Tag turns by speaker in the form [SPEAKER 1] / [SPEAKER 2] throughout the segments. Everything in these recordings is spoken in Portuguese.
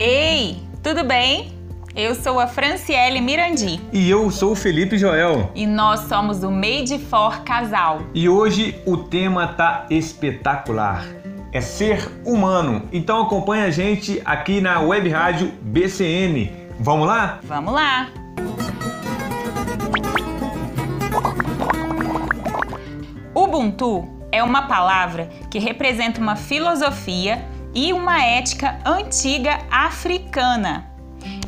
[SPEAKER 1] Ei, tudo bem? Eu sou a Franciele Mirandi.
[SPEAKER 2] E eu sou o Felipe Joel.
[SPEAKER 1] E nós somos o Made for Casal.
[SPEAKER 2] E hoje o tema tá espetacular. É ser humano. Então acompanha a gente aqui na Web Rádio BCN. Vamos lá?
[SPEAKER 1] Vamos lá! Ubuntu é uma palavra que representa uma filosofia e uma ética antiga africana.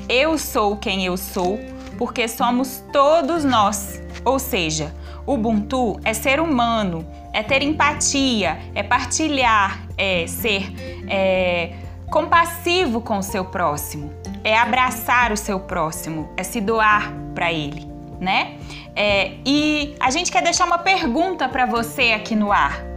[SPEAKER 1] Eu sou quem eu sou porque somos todos nós. Ou seja, Ubuntu é ser humano, é ter empatia, é partilhar, é ser é, compassivo com o seu próximo, é abraçar o seu próximo, é se doar para ele, né? É, e a gente quer deixar uma pergunta para você aqui no ar.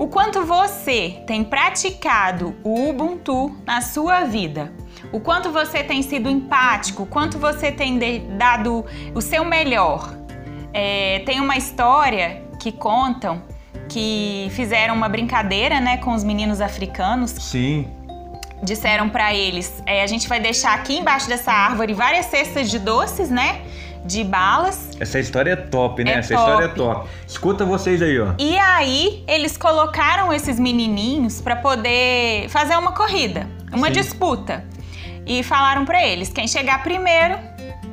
[SPEAKER 1] O quanto você tem praticado o Ubuntu na sua vida? O quanto você tem sido empático? O quanto você tem dado o seu melhor? É, tem uma história que contam que fizeram uma brincadeira, né, com os meninos africanos.
[SPEAKER 2] Sim.
[SPEAKER 1] Disseram para eles: é, a gente vai deixar aqui embaixo dessa árvore várias cestas de doces, né? De balas.
[SPEAKER 2] Essa história é top, né?
[SPEAKER 1] É
[SPEAKER 2] Essa
[SPEAKER 1] top.
[SPEAKER 2] história é top. Escuta vocês aí, ó.
[SPEAKER 1] E aí eles colocaram esses menininhos para poder fazer uma corrida, uma
[SPEAKER 2] Sim.
[SPEAKER 1] disputa. E falaram para eles, quem chegar primeiro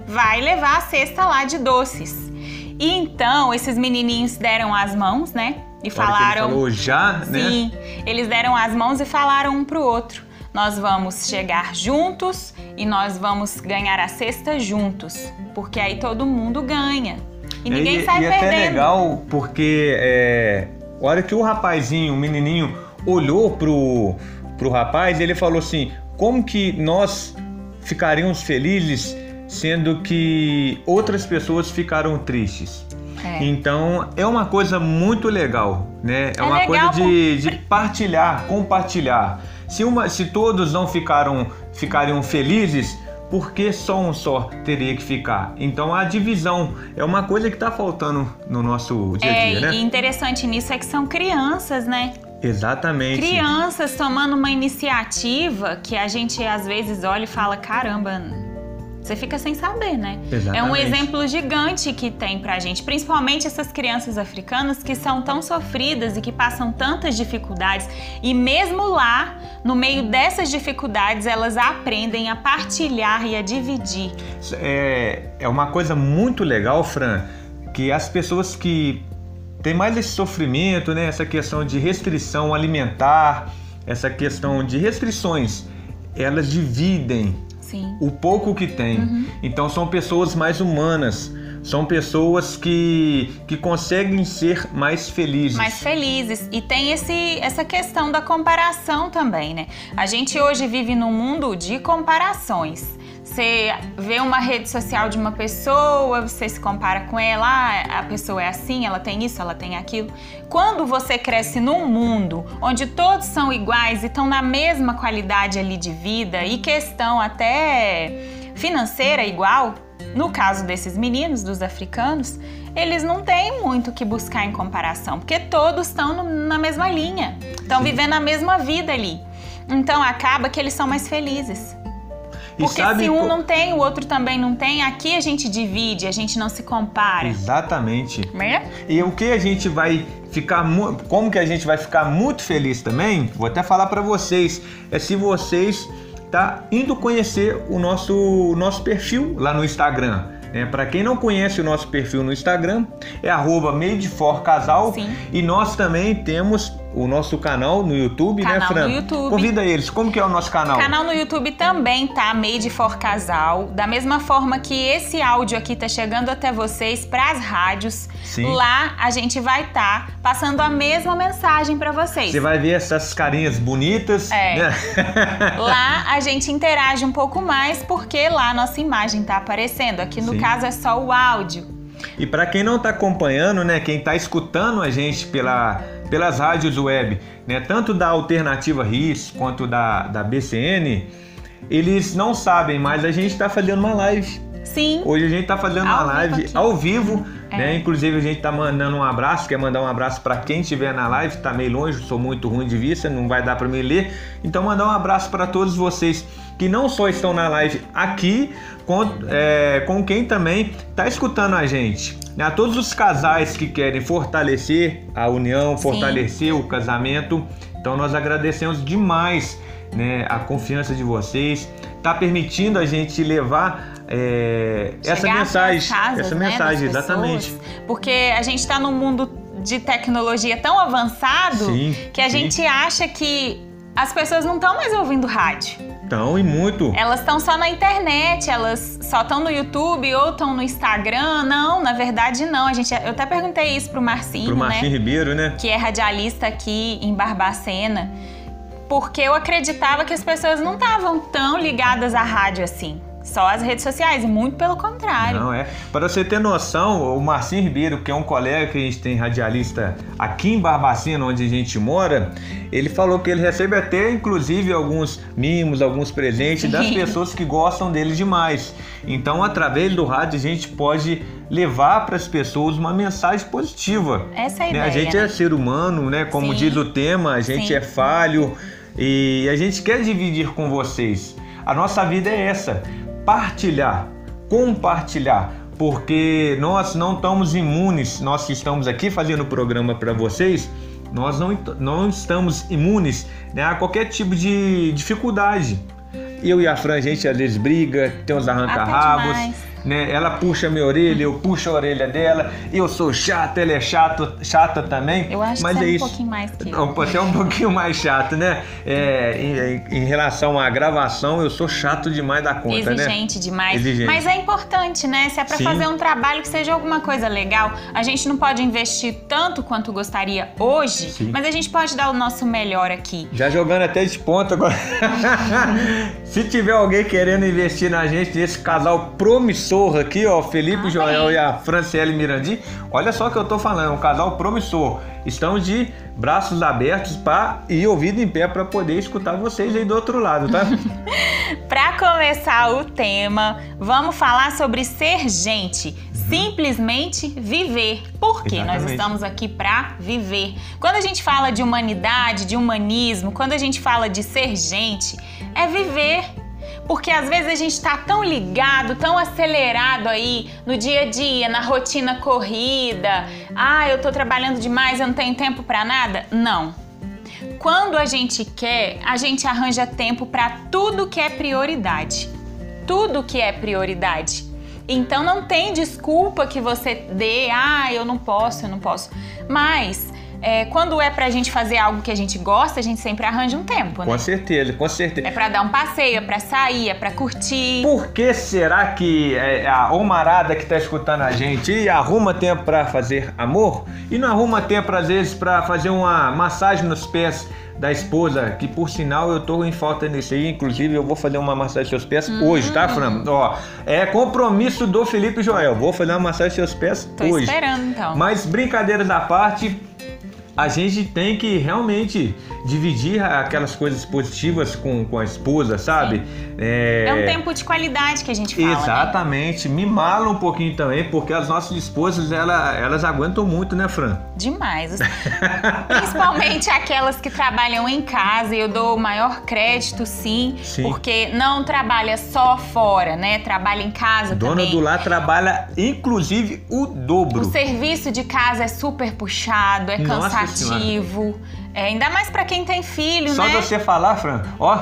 [SPEAKER 1] vai levar a cesta lá de doces. E então esses menininhos deram as mãos, né? E
[SPEAKER 2] que ele
[SPEAKER 1] falaram
[SPEAKER 2] falou já, né?
[SPEAKER 1] Sim, eles deram as mãos e falaram um pro outro. Nós vamos chegar juntos e nós vamos ganhar a cesta juntos, porque aí todo mundo ganha e ninguém
[SPEAKER 2] e,
[SPEAKER 1] sai
[SPEAKER 2] e é
[SPEAKER 1] perdendo.
[SPEAKER 2] até legal porque é, a hora que o rapazinho, o menininho, olhou pro, pro rapaz, ele falou assim: como que nós ficaríamos felizes sendo que outras pessoas ficaram tristes?
[SPEAKER 1] É.
[SPEAKER 2] Então é uma coisa muito legal, né? É,
[SPEAKER 1] É
[SPEAKER 2] uma
[SPEAKER 1] legal
[SPEAKER 2] coisa de, de partilhar, compartilhar. Se, uma, se todos não ficaram ficariam felizes, por que só um só teria que ficar? Então a divisão é uma coisa que está faltando no nosso dia a
[SPEAKER 1] É,
[SPEAKER 2] dia, né?
[SPEAKER 1] e interessante nisso é que são crianças, né?
[SPEAKER 2] Exatamente.
[SPEAKER 1] Crianças tomando uma iniciativa que a gente às vezes olha e fala: caramba, você fica sem saber, né? É um
[SPEAKER 2] Exatamente.
[SPEAKER 1] exemplo gigante que tem pra gente, principalmente essas crianças africanas que são tão sofridas e que passam tantas dificuldades, e mesmo lá, no meio dessas dificuldades, elas aprendem a partilhar e a dividir.
[SPEAKER 2] É, é uma coisa muito legal, Fran, que as pessoas que têm mais esse sofrimento, né, essa questão de restrição alimentar, essa questão de restrições, elas dividem
[SPEAKER 1] Sim.
[SPEAKER 2] o pouco que tem.
[SPEAKER 1] Uhum.
[SPEAKER 2] Então são pessoas mais humanas, são pessoas que, que conseguem ser mais felizes.
[SPEAKER 1] mais felizes. E tem esse, essa questão da comparação também, né? A gente hoje vive num mundo de comparações. Você vê uma rede social de uma pessoa, você se compara com ela, ah, a pessoa é assim, ela tem isso, ela tem aquilo. Quando você cresce num mundo onde todos são iguais e estão na mesma qualidade ali de vida e questão até financeira igual, no caso desses meninos, dos africanos, eles não têm muito o que buscar em comparação, porque todos estão na mesma linha, estão vivendo a mesma vida ali. Então acaba que eles são mais felizes. Porque
[SPEAKER 2] sabe
[SPEAKER 1] se um não tem, o outro também não tem, aqui a gente divide, a gente não se compara.
[SPEAKER 2] Exatamente.
[SPEAKER 1] Né?
[SPEAKER 2] E o que a gente vai ficar, como que a gente vai ficar muito feliz também, vou até falar para vocês, é se vocês tá indo conhecer o nosso, o nosso perfil lá no Instagram. Né? Para quem não conhece o nosso perfil no Instagram, é arroba madeforcasal
[SPEAKER 1] Sim.
[SPEAKER 2] e nós também temos o nosso canal no YouTube, né,
[SPEAKER 1] Canal
[SPEAKER 2] Fran?
[SPEAKER 1] no YouTube.
[SPEAKER 2] Convida eles. Como que é o nosso canal?
[SPEAKER 1] O canal no YouTube também tá Made for Casal, da mesma forma que esse áudio aqui tá chegando até vocês pras rádios.
[SPEAKER 2] Sim.
[SPEAKER 1] Lá a gente vai estar passando a mesma mensagem para vocês.
[SPEAKER 2] Você vai ver essas carinhas bonitas.
[SPEAKER 1] É.
[SPEAKER 2] né?
[SPEAKER 1] Lá a gente interage um pouco mais porque lá a nossa imagem tá aparecendo. Aqui no
[SPEAKER 2] Sim.
[SPEAKER 1] caso é só o áudio.
[SPEAKER 2] E para quem não está acompanhando, né, quem está escutando a gente pela, pelas rádios web, né, tanto da Alternativa RIS quanto da, da BCN, eles não sabem, mas a gente está fazendo uma live.
[SPEAKER 1] Sim.
[SPEAKER 2] Hoje a gente está fazendo uma live
[SPEAKER 1] aqui.
[SPEAKER 2] ao vivo,
[SPEAKER 1] É.
[SPEAKER 2] né? Inclusive a gente está mandando um abraço, quer mandar um abraço para quem estiver na live, tá meio longe, sou muito ruim de vista, não vai dar para me ler. Então mandar um abraço para todos vocês que não só estão na live aqui, com, é, com quem também está escutando a gente. Né? A todos os casais que querem fortalecer a união, fortalecer o casamento. Então nós agradecemos demais né, a confiança de vocês, tá permitindo a gente levar é, essa mensagem,
[SPEAKER 1] as casas,
[SPEAKER 2] essa
[SPEAKER 1] né,
[SPEAKER 2] mensagem, exatamente.
[SPEAKER 1] pessoas, porque a gente está num mundo de tecnologia tão avançado
[SPEAKER 2] Sim,
[SPEAKER 1] que a
[SPEAKER 2] sim.
[SPEAKER 1] gente acha que as pessoas não estão mais ouvindo rádio.
[SPEAKER 2] Então, e muito.
[SPEAKER 1] Elas estão só na internet, elas só estão no YouTube ou estão no Instagram. Não, na verdade não. A gente, eu até perguntei isso pro Marcinho,
[SPEAKER 2] Pro Marcinho
[SPEAKER 1] né?
[SPEAKER 2] Ribeiro, né?
[SPEAKER 1] Que é radialista aqui em Barbacena. Porque eu acreditava que as pessoas não estavam tão ligadas à rádio assim. Só as redes sociais, muito pelo contrário.
[SPEAKER 2] Não, é. Para você ter noção, o Marcinho Ribeiro, que é um colega que a gente tem radialista aqui em Barbacena, onde a gente mora, ele falou que ele recebe até, inclusive, alguns mimos, alguns presentes das pessoas que gostam dele demais. Então, através do rádio, a gente pode levar para as pessoas uma mensagem positiva.
[SPEAKER 1] Essa é a
[SPEAKER 2] né?
[SPEAKER 1] ideia.
[SPEAKER 2] A gente
[SPEAKER 1] né?
[SPEAKER 2] é ser humano, né? Como
[SPEAKER 1] Sim.
[SPEAKER 2] diz o tema, a gente
[SPEAKER 1] Sim.
[SPEAKER 2] é falho e a gente quer dividir com vocês. A nossa vida é essa: partilhar, compartilhar. Porque nós não estamos imunes, nós que estamos aqui fazendo o programa para vocês, nós não, não estamos imunes né, a qualquer tipo de dificuldade. Eu e a Fran, a gente às vezes briga, tem uns arranca-rabos. Né? Ela puxa minha orelha, eu puxo a orelha dela. Eu sou chato, ela é chato, chata também.
[SPEAKER 1] Eu acho
[SPEAKER 2] mas
[SPEAKER 1] que
[SPEAKER 2] é
[SPEAKER 1] é um
[SPEAKER 2] isso.
[SPEAKER 1] pouquinho mais que eu.
[SPEAKER 2] Você é um pouquinho mais chato, né? É, em, em relação à gravação, eu sou chato demais da conta, né?
[SPEAKER 1] Exigente demais.
[SPEAKER 2] Exigente.
[SPEAKER 1] Mas é importante, né? Se é pra
[SPEAKER 2] Sim.
[SPEAKER 1] fazer um trabalho que seja alguma coisa legal, a gente não pode investir tanto quanto gostaria hoje,
[SPEAKER 2] Sim.
[SPEAKER 1] mas a gente pode dar o nosso melhor aqui.
[SPEAKER 2] Já jogando até de ponta agora. Se tiver alguém querendo investir na gente, esse casal promissor aqui, ó, Felipe
[SPEAKER 1] Amém.
[SPEAKER 2] Joel e a Franciele Mirandi, olha só o que eu tô falando, um casal promissor. Estão de braços abertos para e ouvido em pé para poder escutar vocês aí do outro lado, tá?
[SPEAKER 1] Pra começar o tema, vamos falar sobre ser gente. Simplesmente viver. Porque nós
[SPEAKER 2] Exatamente.
[SPEAKER 1] estamos aqui pra viver. Quando a gente fala de humanidade, de humanismo, quando a gente fala de ser gente, é viver. Porque às vezes a gente tá tão ligado, tão acelerado aí no dia a dia, na rotina corrida. Ah, eu tô trabalhando demais, eu não tenho tempo pra nada. Não. Quando a gente quer, a gente arranja tempo para tudo que é prioridade. Tudo que é prioridade. Então não tem desculpa que você dê, ah, eu não posso, eu não posso. Mas é, quando é pra gente fazer algo que a gente gosta, a gente sempre arranja um tempo, né?
[SPEAKER 2] Com certeza, com certeza.
[SPEAKER 1] É pra dar um passeio, é pra sair, é pra curtir.
[SPEAKER 2] Por que será que é, a homarada que está escutando a gente arruma tempo para fazer amor e não arruma tempo às vezes para fazer uma massagem nos pés da esposa, que por sinal eu tô em falta nisso aí, inclusive eu vou fazer uma massagem nos seus pés hoje, tá, Fran? Ó, é compromisso do Felipe Joel, vou fazer uma massagem nos seus pés
[SPEAKER 1] Tô
[SPEAKER 2] hoje.
[SPEAKER 1] esperando então.
[SPEAKER 2] Mas brincadeiras à parte, a gente tem que realmente dividir aquelas coisas positivas com, com a esposa, sabe?
[SPEAKER 1] É um tempo de qualidade que a gente fala. né?
[SPEAKER 2] Exatamente, mimá-la um pouquinho também, porque as nossas esposas ela, elas aguentam muito, né, Fran?
[SPEAKER 1] Demais. Principalmente aquelas que trabalham em casa, e eu dou o maior crédito, sim,
[SPEAKER 2] Sim.
[SPEAKER 1] porque não trabalha só fora, né? Trabalha em casa
[SPEAKER 2] Dona
[SPEAKER 1] também.
[SPEAKER 2] do lar trabalha inclusive o dobro.
[SPEAKER 1] O serviço de casa é super puxado, é
[SPEAKER 2] Nossa
[SPEAKER 1] cansativo. É, ainda mais pra quem tem filho,
[SPEAKER 2] Só
[SPEAKER 1] né?
[SPEAKER 2] de você falar, Fran, ó,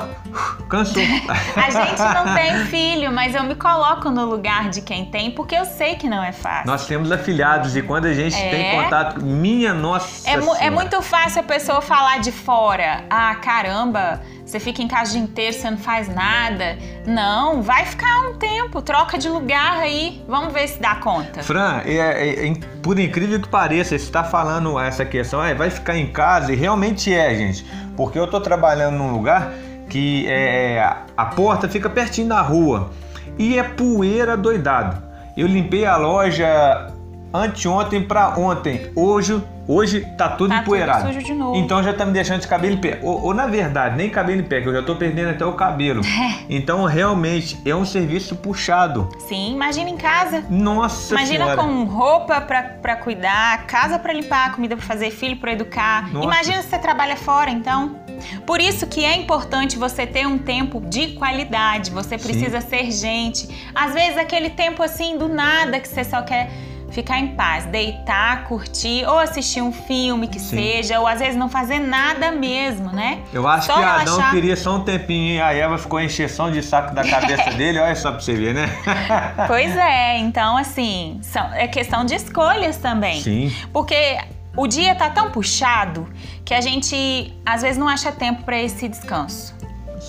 [SPEAKER 2] cansou.
[SPEAKER 1] A gente não tem filho, mas eu me coloco no lugar de quem tem, porque eu sei que não é fácil.
[SPEAKER 2] Nós temos afilhados e quando a gente
[SPEAKER 1] É.
[SPEAKER 2] tem contato, minha nossa
[SPEAKER 1] É, mu- é muito fácil a pessoa falar de fora. Ah, caramba, você fica em casa o dia inteiro, você não faz nada. Não, vai ficar um tempo, troca de lugar aí. Vamos ver se dá conta.
[SPEAKER 2] Fran, é- é- é- por incrível que pareça, você está falando essa questão, ah, vai ficar em casa, e realmente é, gente. Porque eu tô trabalhando num lugar que é, a porta fica pertinho da rua e é poeira doidado. Eu limpei a loja anteontem pra ontem. Hoje, hoje tá tudo
[SPEAKER 1] Tá
[SPEAKER 2] empoeirado.
[SPEAKER 1] tudo sujo de novo.
[SPEAKER 2] Então já tá me deixando de cabelo em pé. Ou, ou, na verdade, nem cabelo em pé, que eu já tô perdendo até o cabelo. Então realmente é um serviço puxado.
[SPEAKER 1] Sim, imagina em casa.
[SPEAKER 2] Nossa
[SPEAKER 1] Imagina
[SPEAKER 2] senhora.
[SPEAKER 1] com roupa pra, pra cuidar, casa pra limpar, comida pra fazer, filho pra educar.
[SPEAKER 2] Nossa.
[SPEAKER 1] Imagina se você trabalha fora, então. Por isso que é importante você ter um tempo de qualidade. Você precisa ser gente. Às vezes aquele tempo assim do nada que você só quer ficar em paz, deitar, curtir ou assistir um filme que
[SPEAKER 2] Sim.
[SPEAKER 1] seja, ou às vezes não fazer nada mesmo, né?
[SPEAKER 2] Eu acho
[SPEAKER 1] Só
[SPEAKER 2] que Adão
[SPEAKER 1] relaxar.
[SPEAKER 2] queria só um tempinho e a Eva ficou encheção de saco da cabeça dele. Olha só pra você ver, né?
[SPEAKER 1] Pois é, então assim, são- é questão de escolhas também.
[SPEAKER 2] Sim.
[SPEAKER 1] Porque o dia tá tão puxado que a gente às vezes não acha tempo para esse descanso,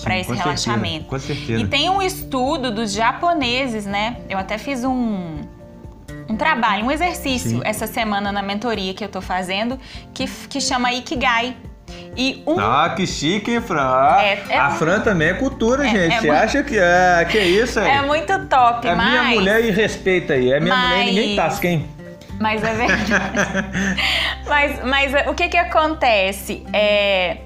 [SPEAKER 1] para esse
[SPEAKER 2] com certeza,
[SPEAKER 1] relaxamento.
[SPEAKER 2] com certeza.
[SPEAKER 1] E tem um estudo dos japoneses, né? Eu até fiz um um trabalho, um exercício
[SPEAKER 2] Sim.
[SPEAKER 1] essa semana na mentoria que eu tô fazendo, que, que chama Ikigai. E um
[SPEAKER 2] Ah, que chique, Fran?
[SPEAKER 1] É, é
[SPEAKER 2] a Fran também é cultura,
[SPEAKER 1] É,
[SPEAKER 2] gente.
[SPEAKER 1] é
[SPEAKER 2] Você
[SPEAKER 1] mu-
[SPEAKER 2] acha que é, que é isso aí?
[SPEAKER 1] é muito top,
[SPEAKER 2] É
[SPEAKER 1] mas
[SPEAKER 2] minha mulher e respeita aí. É minha mulher e ninguém
[SPEAKER 1] Mas-
[SPEAKER 2] tasca, hein?
[SPEAKER 1] Mas é verdade. mas, mas o que que acontece? É,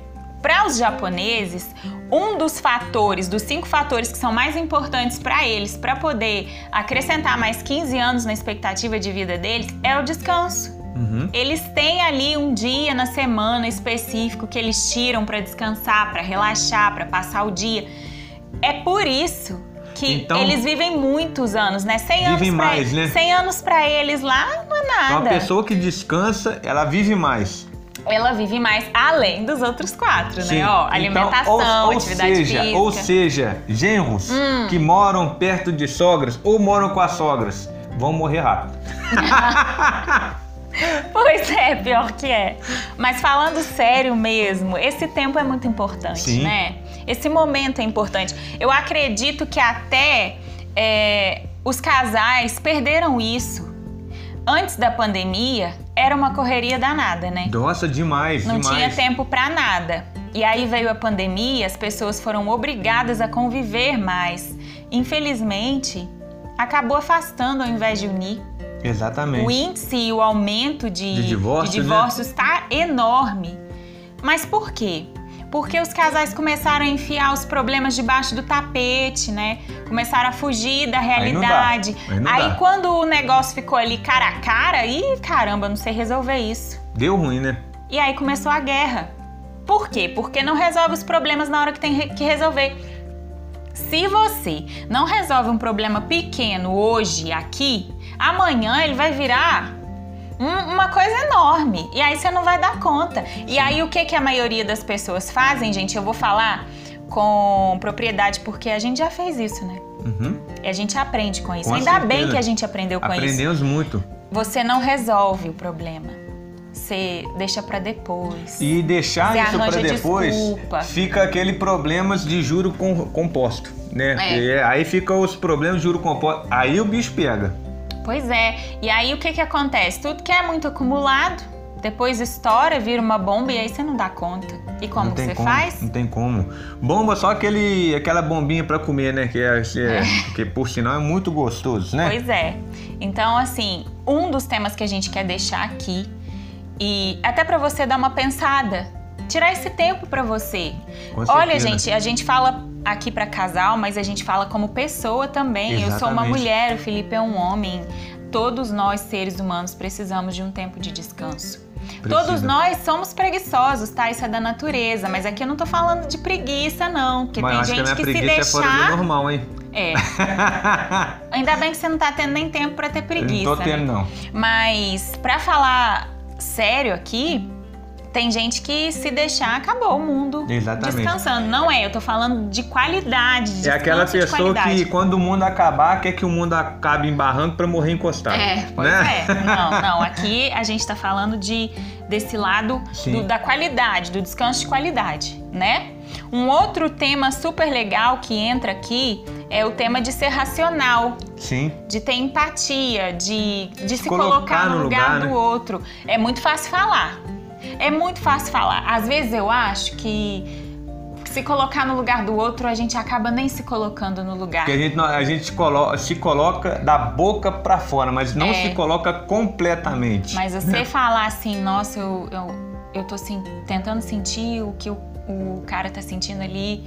[SPEAKER 1] para os japoneses, um dos fatores, dos cinco fatores que são mais importantes para eles, para poder acrescentar mais 15 anos na expectativa de vida deles, é o descanso.
[SPEAKER 2] Uhum.
[SPEAKER 1] Eles têm ali um dia na semana específico que eles tiram para descansar, para relaxar, para passar o dia. É por isso que
[SPEAKER 2] Então-
[SPEAKER 1] eles vivem muitos anos, né? 100 anos
[SPEAKER 2] Vivem
[SPEAKER 1] pra
[SPEAKER 2] mais,
[SPEAKER 1] eles,
[SPEAKER 2] né?
[SPEAKER 1] 100 anos para eles lá não é nada.
[SPEAKER 2] Uma pessoa que descansa, ela vive mais.
[SPEAKER 1] Ela vive mais além dos outros quatro,
[SPEAKER 2] Sim.
[SPEAKER 1] né? Ó,
[SPEAKER 2] Então,
[SPEAKER 1] alimentação,
[SPEAKER 2] ou, ou
[SPEAKER 1] atividade
[SPEAKER 2] seja,
[SPEAKER 1] física. Hum.
[SPEAKER 2] Ou seja, genros que moram perto de sogras ou moram com as sogras vão morrer rápido.
[SPEAKER 1] Pois é, pior que é. Mas falando sério mesmo, esse tempo é muito importante,
[SPEAKER 2] Sim.
[SPEAKER 1] né? Esse momento é importante. Eu acredito que até é, os casais perderam isso. Antes da pandemia, era uma correria danada, né?
[SPEAKER 2] Nossa, demais,
[SPEAKER 1] Não
[SPEAKER 2] demais.
[SPEAKER 1] tinha tempo pra nada. E aí veio a pandemia, as pessoas foram obrigadas a conviver mais. Infelizmente, acabou afastando ao invés de unir.
[SPEAKER 2] Exatamente.
[SPEAKER 1] O índice e o aumento de,
[SPEAKER 2] De divórcio,
[SPEAKER 1] de divórcios está enorme. Mas por quê? Porque os casais começaram a enfiar os problemas debaixo do tapete, né? Começaram a fugir da
[SPEAKER 2] não dá.
[SPEAKER 1] realidade.
[SPEAKER 2] Aí não dá.
[SPEAKER 1] quando o negócio ficou ali cara a cara, ih, caramba, não sei resolver isso.
[SPEAKER 2] Deu ruim, né?
[SPEAKER 1] E aí começou a guerra. Por quê? Porque não resolve os problemas na hora que tem que resolver. Se você não resolve um problema pequeno hoje, aqui, amanhã ele vai virar uma coisa enorme. E aí você não vai dar conta. E aí o que, que a maioria das pessoas fazem, gente? Eu vou falar com propriedade porque a gente já fez isso, né?
[SPEAKER 2] Uhum.
[SPEAKER 1] E a gente aprende com isso.
[SPEAKER 2] Com
[SPEAKER 1] Ainda bem
[SPEAKER 2] certeza.
[SPEAKER 1] que a gente aprendeu com isso
[SPEAKER 2] Aprendemos muito.
[SPEAKER 1] você não resolve o problema. Você deixa pra depois.
[SPEAKER 2] E deixar isso para depois,
[SPEAKER 1] desculpa.
[SPEAKER 2] fica aquele problemas de juro com- composto, né?
[SPEAKER 1] É.
[SPEAKER 2] Aí fica os problemas de juro composto. Aí o bicho pega.
[SPEAKER 1] Pois é. E aí o que que acontece? Tudo que é muito acumulado, depois estoura, vira uma bomba e aí você não dá conta. E como
[SPEAKER 2] tem
[SPEAKER 1] você
[SPEAKER 2] como,
[SPEAKER 1] faz?
[SPEAKER 2] Não tem como. Bomba só aquele, aquela bombinha para comer, né? Que, é, que, é- que por sinal é muito gostoso, né?
[SPEAKER 1] Pois é. Então, assim, um dos temas que a gente quer deixar aqui e até pra você dar uma pensada, tirar esse tempo pra você. Olha, gente, a gente fala aqui pra casal, mas a gente fala como pessoa também. Eu sou uma
[SPEAKER 2] Exatamente.
[SPEAKER 1] mulher, o Felipe é um homem. Todos nós, seres humanos, precisamos de um tempo de descanso. Todos
[SPEAKER 2] Precisa.
[SPEAKER 1] nós somos preguiçosos, tá? Isso é da natureza. Mas aqui eu não tô falando de preguiça, não. Porque
[SPEAKER 2] Mas eu
[SPEAKER 1] tem
[SPEAKER 2] acho que a
[SPEAKER 1] gente
[SPEAKER 2] minha
[SPEAKER 1] que, se
[SPEAKER 2] preguiça é fora do
[SPEAKER 1] deixar.
[SPEAKER 2] normal, hein?
[SPEAKER 1] É. Ainda bem que você não tá tendo nem tempo pra ter preguiça.
[SPEAKER 2] não tô tendo,
[SPEAKER 1] né?
[SPEAKER 2] não.
[SPEAKER 1] Mas pra falar sério aqui, tem gente que se deixar acabou o mundo
[SPEAKER 2] Exatamente.
[SPEAKER 1] descansando. Não é, eu tô falando de qualidade, de
[SPEAKER 2] É aquela pessoa que quando o mundo acabar, quer que o mundo acabe em barranco pra morrer encostado.
[SPEAKER 1] É, pois
[SPEAKER 2] né?
[SPEAKER 1] é. Não, não. Aqui a gente tá falando de desse lado do- da qualidade, do descanso de qualidade, né? Um outro tema super legal que entra aqui é o tema de ser racional.
[SPEAKER 2] Sim.
[SPEAKER 1] de ter empatia, de, de se
[SPEAKER 2] colocar
[SPEAKER 1] colocar no
[SPEAKER 2] no
[SPEAKER 1] lugar,
[SPEAKER 2] lugar,
[SPEAKER 1] do
[SPEAKER 2] né?
[SPEAKER 1] outro. É muito fácil falar. É muito fácil falar. Às vezes eu acho que se colocar no lugar do outro, a gente acaba nem se colocando no lugar.
[SPEAKER 2] Porque a gente, a gente se coloca, se coloca da boca pra fora, mas não
[SPEAKER 1] É.
[SPEAKER 2] se coloca completamente.
[SPEAKER 1] Mas você falar assim, nossa, eu, eu, eu tô assim, tentando sentir o que o, o cara tá sentindo ali,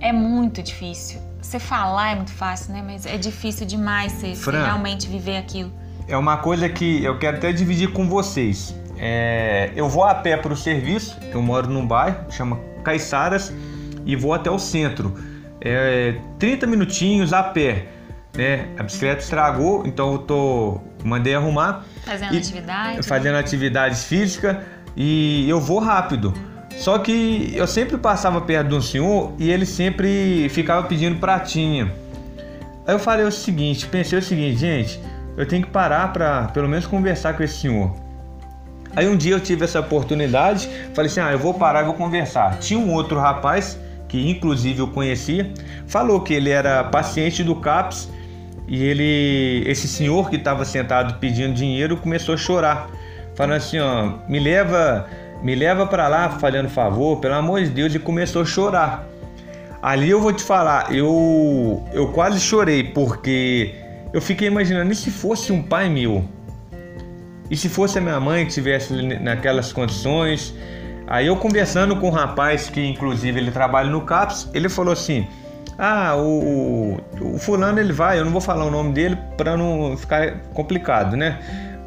[SPEAKER 1] é muito difícil. Você falar é muito fácil, né? Mas é difícil demais você, você
[SPEAKER 2] Fran.
[SPEAKER 1] realmente viver aquilo.
[SPEAKER 2] É uma coisa que eu quero até dividir com vocês. É, eu vou a pé para o serviço, eu moro num bairro, chama Caiçaras, e vou até o centro. É, 30 minutinhos a pé. Né? A bicicleta estragou, então eu tô, mandei arrumar.
[SPEAKER 1] Fazendo
[SPEAKER 2] E-
[SPEAKER 1] atividade.
[SPEAKER 2] Fazendo atividades físicas e eu vou rápido. Só que eu sempre passava perto de um senhor e ele sempre ficava pedindo pratinha. Aí eu falei o seguinte, pensei o seguinte, gente, eu tenho que parar para pelo menos conversar com esse senhor. Aí um dia eu tive essa oportunidade, falei assim, ah, eu vou parar e vou conversar. Tinha um outro rapaz, que inclusive eu conhecia, falou que ele era paciente do CAPS e ele, esse senhor que estava sentado pedindo dinheiro começou a chorar, falando assim, ó, me leva, me leva para lá, fazendo favor, pelo amor de Deus, e começou a chorar. Ali eu vou te falar, eu, eu quase chorei porque eu fiquei imaginando, e se fosse um pai meu? E se fosse a minha mãe que estivesse naquelas condições? Aí eu conversando com um rapaz que inclusive ele trabalha no CAPS, ele falou assim: "Ah, o, o fulano ele vai, eu não vou falar o nome dele para não ficar complicado, né?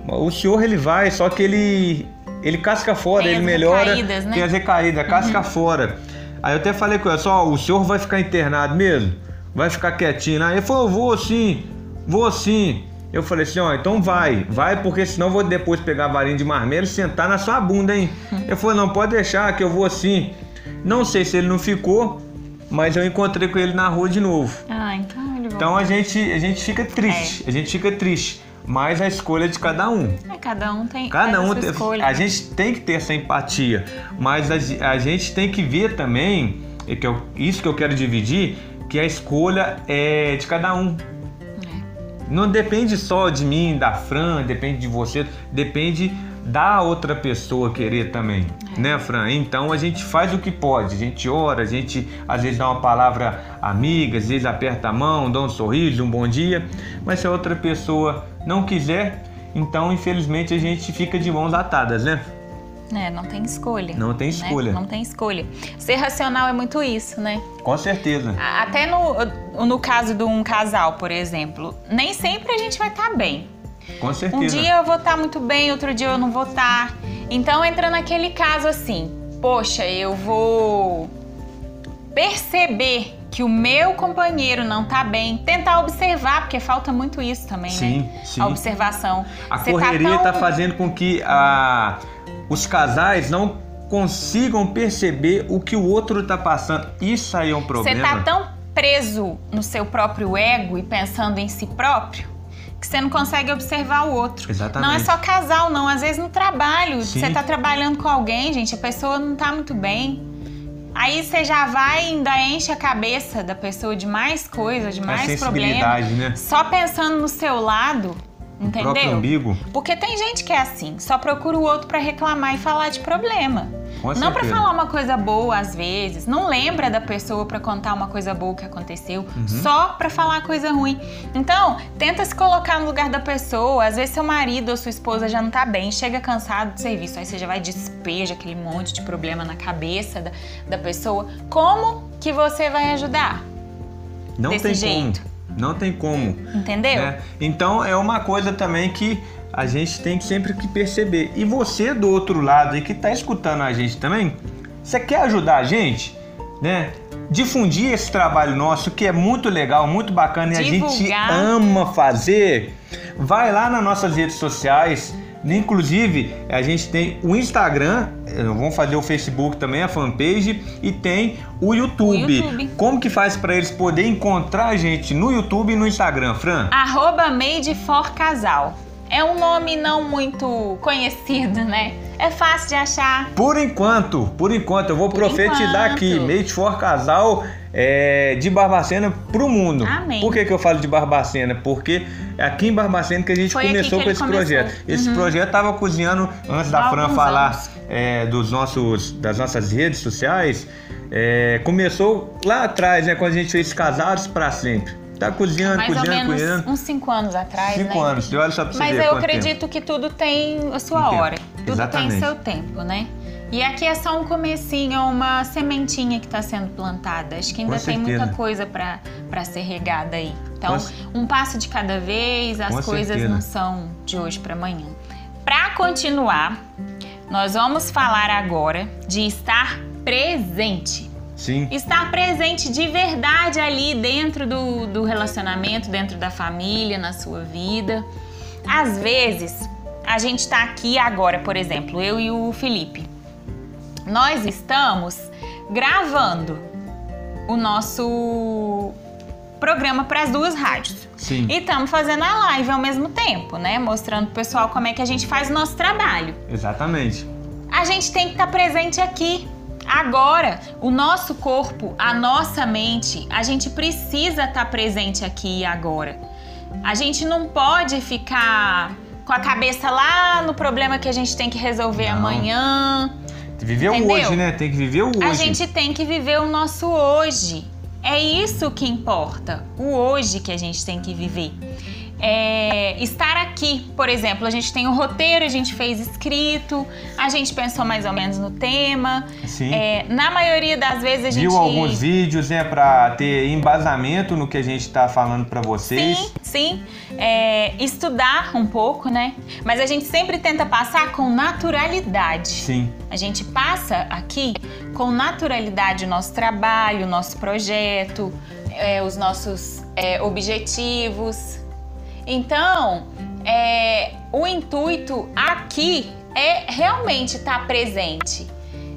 [SPEAKER 2] O senhor ele vai, só que ele ele casca fora,
[SPEAKER 1] Tem
[SPEAKER 2] ele melhora,
[SPEAKER 1] recaídas, né?
[SPEAKER 2] tem as recaídas, casca fora. Aí eu até falei com ele, só, o senhor vai ficar internado mesmo? Vai ficar quietinho? Aí ele falou, vou sim, vou sim. Eu falei assim, ó, então vai, vai, porque senão eu vou depois pegar a varinha de marmelo e sentar na sua bunda, hein? Ele falou, não, pode deixar que eu vou sim. Não sei se ele não ficou, mas eu encontrei com ele na rua de novo.
[SPEAKER 1] Ah, então ele
[SPEAKER 2] Então a gente, a gente fica triste, a gente fica triste. Mas a escolha é de cada um.
[SPEAKER 1] É, cada um tem
[SPEAKER 2] Cada um, tem-
[SPEAKER 1] escolha.
[SPEAKER 2] a gente tem que ter essa empatia, mas a, a gente tem que ver também, e que eu- isso que eu quero dividir, que a escolha é de cada um. Não depende só de mim, da Fran, depende de você, depende da outra pessoa querer também, né, Fran? Então a gente faz o que pode, a gente ora, a gente às vezes dá uma palavra amiga, às vezes aperta a mão, dá um sorriso, um bom dia, mas se a outra pessoa não quiser, então infelizmente a gente fica de mãos atadas, né?
[SPEAKER 1] É, não tem escolha.
[SPEAKER 2] Não tem
[SPEAKER 1] né?
[SPEAKER 2] escolha.
[SPEAKER 1] Não tem escolha. Ser racional é muito isso, né?
[SPEAKER 2] Com certeza.
[SPEAKER 1] Até no, no caso de um casal, por exemplo, nem sempre a gente vai estar bem.
[SPEAKER 2] Com certeza.
[SPEAKER 1] Um dia eu vou estar muito bem, outro dia eu não vou estar. Então entra naquele caso assim, poxa, eu vou perceber que o meu companheiro não tá bem, tentar observar, porque falta muito isso também,
[SPEAKER 2] Sim,
[SPEAKER 1] né?
[SPEAKER 2] sim.
[SPEAKER 1] A observação.
[SPEAKER 2] A
[SPEAKER 1] Você
[SPEAKER 2] correria
[SPEAKER 1] tá
[SPEAKER 2] está
[SPEAKER 1] tão-
[SPEAKER 2] fazendo com que a- os casais não consigam perceber o que o outro está passando. Isso aí é um
[SPEAKER 1] Você
[SPEAKER 2] problema.
[SPEAKER 1] tá tão preso no seu próprio ego e pensando em si próprio que você não consegue observar o outro.
[SPEAKER 2] Exatamente.
[SPEAKER 1] Não é só casal, não. Às vezes no trabalho,
[SPEAKER 2] Sim.
[SPEAKER 1] você tá trabalhando com alguém, gente, a pessoa não tá muito bem. Aí você já vai e ainda enche a cabeça da pessoa de mais coisas, de
[SPEAKER 2] A
[SPEAKER 1] mais problemas.
[SPEAKER 2] né?
[SPEAKER 1] Só pensando no seu lado,
[SPEAKER 2] O próprio
[SPEAKER 1] entendeu?
[SPEAKER 2] umbigo.
[SPEAKER 1] Porque tem gente que é assim, só procura o outro pra reclamar e falar de problema.
[SPEAKER 2] Com
[SPEAKER 1] não pra
[SPEAKER 2] certeza.
[SPEAKER 1] falar uma coisa boa às vezes, não lembra da pessoa pra contar uma coisa boa que aconteceu,
[SPEAKER 2] Uhum.
[SPEAKER 1] só pra falar coisa ruim. Então, tenta se colocar no lugar da pessoa. Às vezes seu marido ou sua esposa já não tá bem, chega cansado do serviço, aí você já vai despeja aquele monte de problema na cabeça da, da pessoa. Como que você vai ajudar?
[SPEAKER 2] Não
[SPEAKER 1] Desse
[SPEAKER 2] tem
[SPEAKER 1] jeito.
[SPEAKER 2] como. Não tem como.
[SPEAKER 1] Entendeu?
[SPEAKER 2] né? Então é uma coisa também que a gente tem que sempre que perceber. E você do outro lado aí que está escutando a gente também, você quer ajudar a gente, né? Difundir esse trabalho nosso que é muito legal, muito bacana e a gente
[SPEAKER 1] Divulgar.
[SPEAKER 2] ama fazer. Vai lá nas nossas redes sociais. Inclusive, a gente tem o Instagram, eh, vamos fazer o Facebook também, a fanpage, e tem o YouTube.
[SPEAKER 1] O YouTube.
[SPEAKER 2] Como que faz para eles poderem encontrar a gente no YouTube e no Instagram, Fran?
[SPEAKER 1] Arroba Made for Casal. é um nome não muito conhecido, né? É fácil de achar.
[SPEAKER 2] Por enquanto, por enquanto, eu vou
[SPEAKER 1] Por
[SPEAKER 2] profetizar
[SPEAKER 1] enquanto.
[SPEAKER 2] aqui, Made for Casal é, de Barbacena pro mundo.
[SPEAKER 1] Amém.
[SPEAKER 2] Por que, que eu falo de Barbacena? Porque é aqui em Barbacena que a gente
[SPEAKER 1] Foi
[SPEAKER 2] começou com esse
[SPEAKER 1] começou.
[SPEAKER 2] projeto. Esse
[SPEAKER 1] Uhum.
[SPEAKER 2] projeto tava cozinhando antes da Fran falar é, dos nossos, das nossas redes sociais. É, começou lá atrás, né? Quando a gente fez Casados para Sempre. Tá cozinhando,
[SPEAKER 1] Mais ou
[SPEAKER 2] cozinhando,
[SPEAKER 1] menos
[SPEAKER 2] cozinhando.
[SPEAKER 1] uns cinco anos atrás,
[SPEAKER 2] Cinco
[SPEAKER 1] né?
[SPEAKER 2] anos. Olha só pra você
[SPEAKER 1] Mas eu
[SPEAKER 2] quanto tempo.
[SPEAKER 1] acredito que tudo tem a sua
[SPEAKER 2] Um tempo.
[SPEAKER 1] hora. Tudo
[SPEAKER 2] Exatamente.
[SPEAKER 1] tem seu tempo, né? E aqui é só um comecinho, é uma sementinha que está sendo plantada. Acho que ainda
[SPEAKER 2] Com
[SPEAKER 1] tem muita coisa para ser regada aí. Então,
[SPEAKER 2] Com
[SPEAKER 1] um passo de cada vez, as
[SPEAKER 2] Com
[SPEAKER 1] coisas
[SPEAKER 2] certeza.
[SPEAKER 1] não são de hoje para amanhã. Para continuar, nós vamos falar agora de estar presente.
[SPEAKER 2] Sim,
[SPEAKER 1] Estar presente de verdade ali dentro do, do relacionamento, dentro da família, na sua vida. Às vezes, a gente está aqui agora, por exemplo, eu e o Felipe. Nós estamos gravando o nosso programa para as duas rádios.
[SPEAKER 2] sim.
[SPEAKER 1] E estamos fazendo a live ao mesmo tempo, né? Mostrando pro pessoal como é que a gente faz o nosso trabalho
[SPEAKER 2] Exatamente.
[SPEAKER 1] a gente tem que estar presente aqui. Agora, o nosso corpo, a nossa mente, a gente precisa estar presente aqui e agora. A gente não pode ficar com a cabeça lá no problema que a gente tem que resolver
[SPEAKER 2] Não.
[SPEAKER 1] amanhã.
[SPEAKER 2] Viver o
[SPEAKER 1] Entendeu?
[SPEAKER 2] hoje, né? Tem que viver o hoje.
[SPEAKER 1] A gente tem que viver o nosso hoje. É isso que importa, o hoje que a gente tem que viver. É, estar aqui, por exemplo, a gente tem o roteiro, a gente fez escrito, a gente pensou mais ou menos no tema.
[SPEAKER 2] Sim.
[SPEAKER 1] É, na maioria das vezes a gente.
[SPEAKER 2] Viu alguns vídeos, né, pra ter embasamento no que a gente tá falando pra vocês.
[SPEAKER 1] Sim, sim. É, estudar um pouco, né? Mas a gente sempre tenta passar com naturalidade.
[SPEAKER 2] Sim.
[SPEAKER 1] A gente passa aqui com naturalidade o nosso trabalho, o nosso projeto, é, os nossos é, objetivos. Então, é, o intuito aqui é realmente estar presente.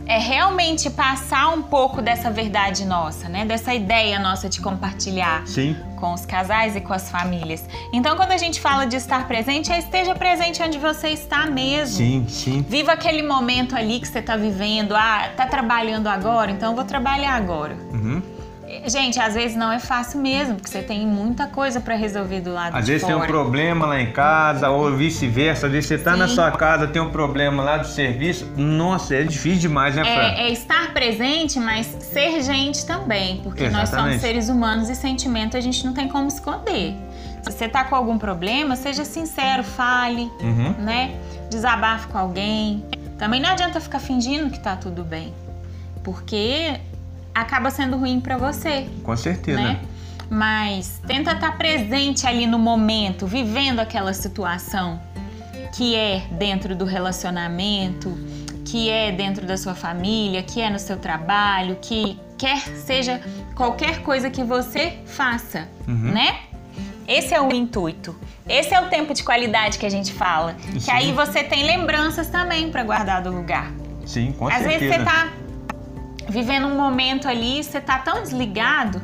[SPEAKER 1] É realmente passar um pouco dessa verdade nossa, né? Dessa ideia nossa de compartilhar
[SPEAKER 2] Sim.
[SPEAKER 1] com os casais e com as famílias. Então, quando a gente fala de estar presente, é esteja presente onde você está mesmo.
[SPEAKER 2] Sim, sim.
[SPEAKER 1] Viva aquele momento ali que você tá vivendo. Ah, tá trabalhando agora, então eu vou trabalhar agora.
[SPEAKER 2] Uhum.
[SPEAKER 1] Gente, às vezes não é fácil mesmo, porque você tem muita coisa pra resolver do lado
[SPEAKER 2] Às
[SPEAKER 1] de
[SPEAKER 2] vezes tem
[SPEAKER 1] fora.
[SPEAKER 2] um problema lá em casa, ou vice-versa. Às vezes você tá na
[SPEAKER 1] Sim.
[SPEAKER 2] sua casa, tem um problema lá do serviço. Nossa, é difícil demais, né, Fran?
[SPEAKER 1] É, é estar presente, mas ser gente também, porque nós somos
[SPEAKER 2] Exatamente.
[SPEAKER 1] seres humanos e sentimento a gente não tem como esconder. Se você tá com algum problema, seja sincero, fale,
[SPEAKER 2] Uhum.
[SPEAKER 1] né? Desabafe com alguém. Também não adianta ficar fingindo que tá tudo bem, porque acaba sendo ruim pra você,
[SPEAKER 2] Com certeza.
[SPEAKER 1] né? Mas tenta estar presente ali no momento, vivendo aquela situação que é dentro do relacionamento, que é dentro da sua família, que é no seu trabalho, que quer seja qualquer coisa que você faça,
[SPEAKER 2] Uhum.
[SPEAKER 1] né? Esse é o intuito. Esse é o tempo de qualidade que a gente fala. Que
[SPEAKER 2] Sim.
[SPEAKER 1] aí você tem lembranças também pra guardar do lugar.
[SPEAKER 2] Sim, com
[SPEAKER 1] Às
[SPEAKER 2] certeza.
[SPEAKER 1] vezes você tá vivendo um momento ali, você tá tão desligado,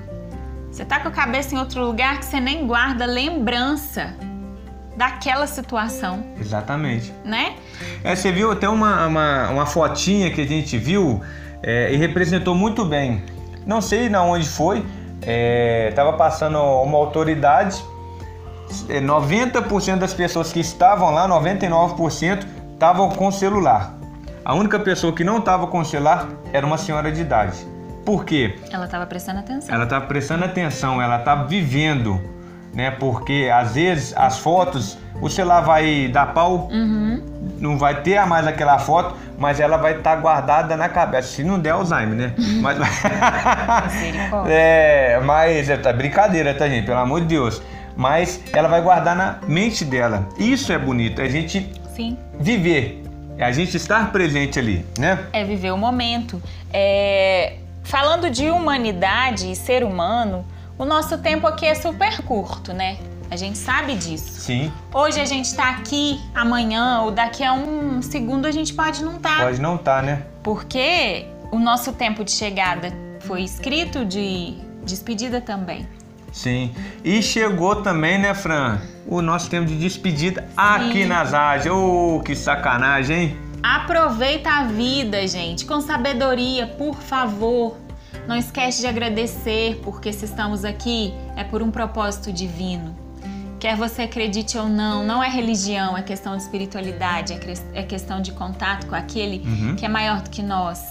[SPEAKER 1] você tá com a cabeça em outro lugar que você nem guarda lembrança daquela situação,
[SPEAKER 2] Exatamente.
[SPEAKER 1] né?
[SPEAKER 2] É, você viu até uma, uma, uma fotinha que a gente viu é, e representou muito bem. Não sei na onde foi, é, tava passando uma autoridade. é, 90% das pessoas que estavam lá, 99%, estavam com celular. A única pessoa que não estava com celular era uma senhora de idade. Por quê?
[SPEAKER 1] Ela tava prestando atenção.
[SPEAKER 2] Ela tá prestando atenção, ela tá vivendo, né? Porque às vezes as fotos, o celular vai dar pau,
[SPEAKER 1] Uhum.
[SPEAKER 2] não vai ter mais aquela foto, mas ela vai estar guardada na cabeça. Se não der Alzheimer, né? Mas, é, mas é tá brincadeira, tá, gente? Pelo amor de Deus. Mas ela vai guardar na mente dela. Isso é bonito, é a gente
[SPEAKER 1] Sim.
[SPEAKER 2] viver, é a gente estar presente ali, né?
[SPEAKER 1] É viver o momento. É, Falando de humanidade e ser humano, o nosso tempo aqui é super curto, né? A gente sabe disso.
[SPEAKER 2] Sim,
[SPEAKER 1] Hoje a gente tá aqui, amanhã ou daqui a um segundo a gente pode não estar.
[SPEAKER 2] pode não estar, né?
[SPEAKER 1] Porque o nosso tempo de chegada foi escrito de despedida também.
[SPEAKER 2] Sim. E chegou também, né, Fran? O nosso tempo de despedida aqui nas áreas. Ô, oh, que sacanagem, hein?
[SPEAKER 1] Aproveita a vida, gente, com sabedoria, por favor. Não esquece de agradecer, porque se estamos aqui é por um propósito divino. Quer você acredite ou não, não é religião, é questão de espiritualidade, é, é questão de contato com aquele uhum. que é maior do que nós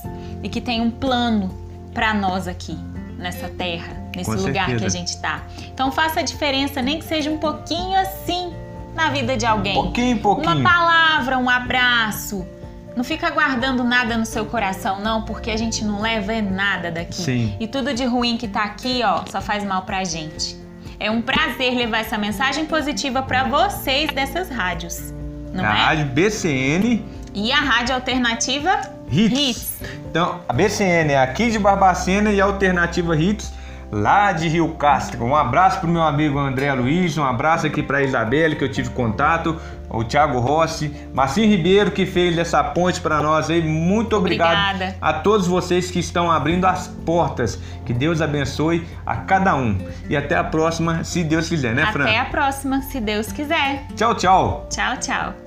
[SPEAKER 1] e que tem um plano para nós aqui nessa terra, nesse com lugar certeza. que a gente está. Então faça a diferença, nem que seja um pouquinho assim na vida de alguém.
[SPEAKER 2] Pouquinho, pouquinho.
[SPEAKER 1] Uma palavra, um abraço. Não fica guardando nada no seu coração, não, porque a gente não leva nada daqui.
[SPEAKER 2] Sim.
[SPEAKER 1] E tudo de ruim que tá aqui, ó, só faz mal pra gente. É um prazer levar essa mensagem positiva para vocês dessas rádios. Não
[SPEAKER 2] a
[SPEAKER 1] é?
[SPEAKER 2] Rádio BCN
[SPEAKER 1] e a Rádio Alternativa
[SPEAKER 2] Hits. Hits. Então, a BCN é aqui de Barbacena e a Alternativa Hits lá de Rio Castro. Um abraço pro meu amigo André Luiz, um abraço aqui para Isabelle que eu tive contato, o Thiago Rossi, Marcinho Ribeiro que fez essa ponte para nós aí. Muito obrigado
[SPEAKER 1] Obrigada.
[SPEAKER 2] a todos vocês que estão abrindo as portas. Que Deus abençoe a cada um. E até a próxima, se Deus quiser, né, Fran?
[SPEAKER 1] Até a próxima, se Deus quiser.
[SPEAKER 2] Tchau, tchau.
[SPEAKER 1] Tchau, tchau.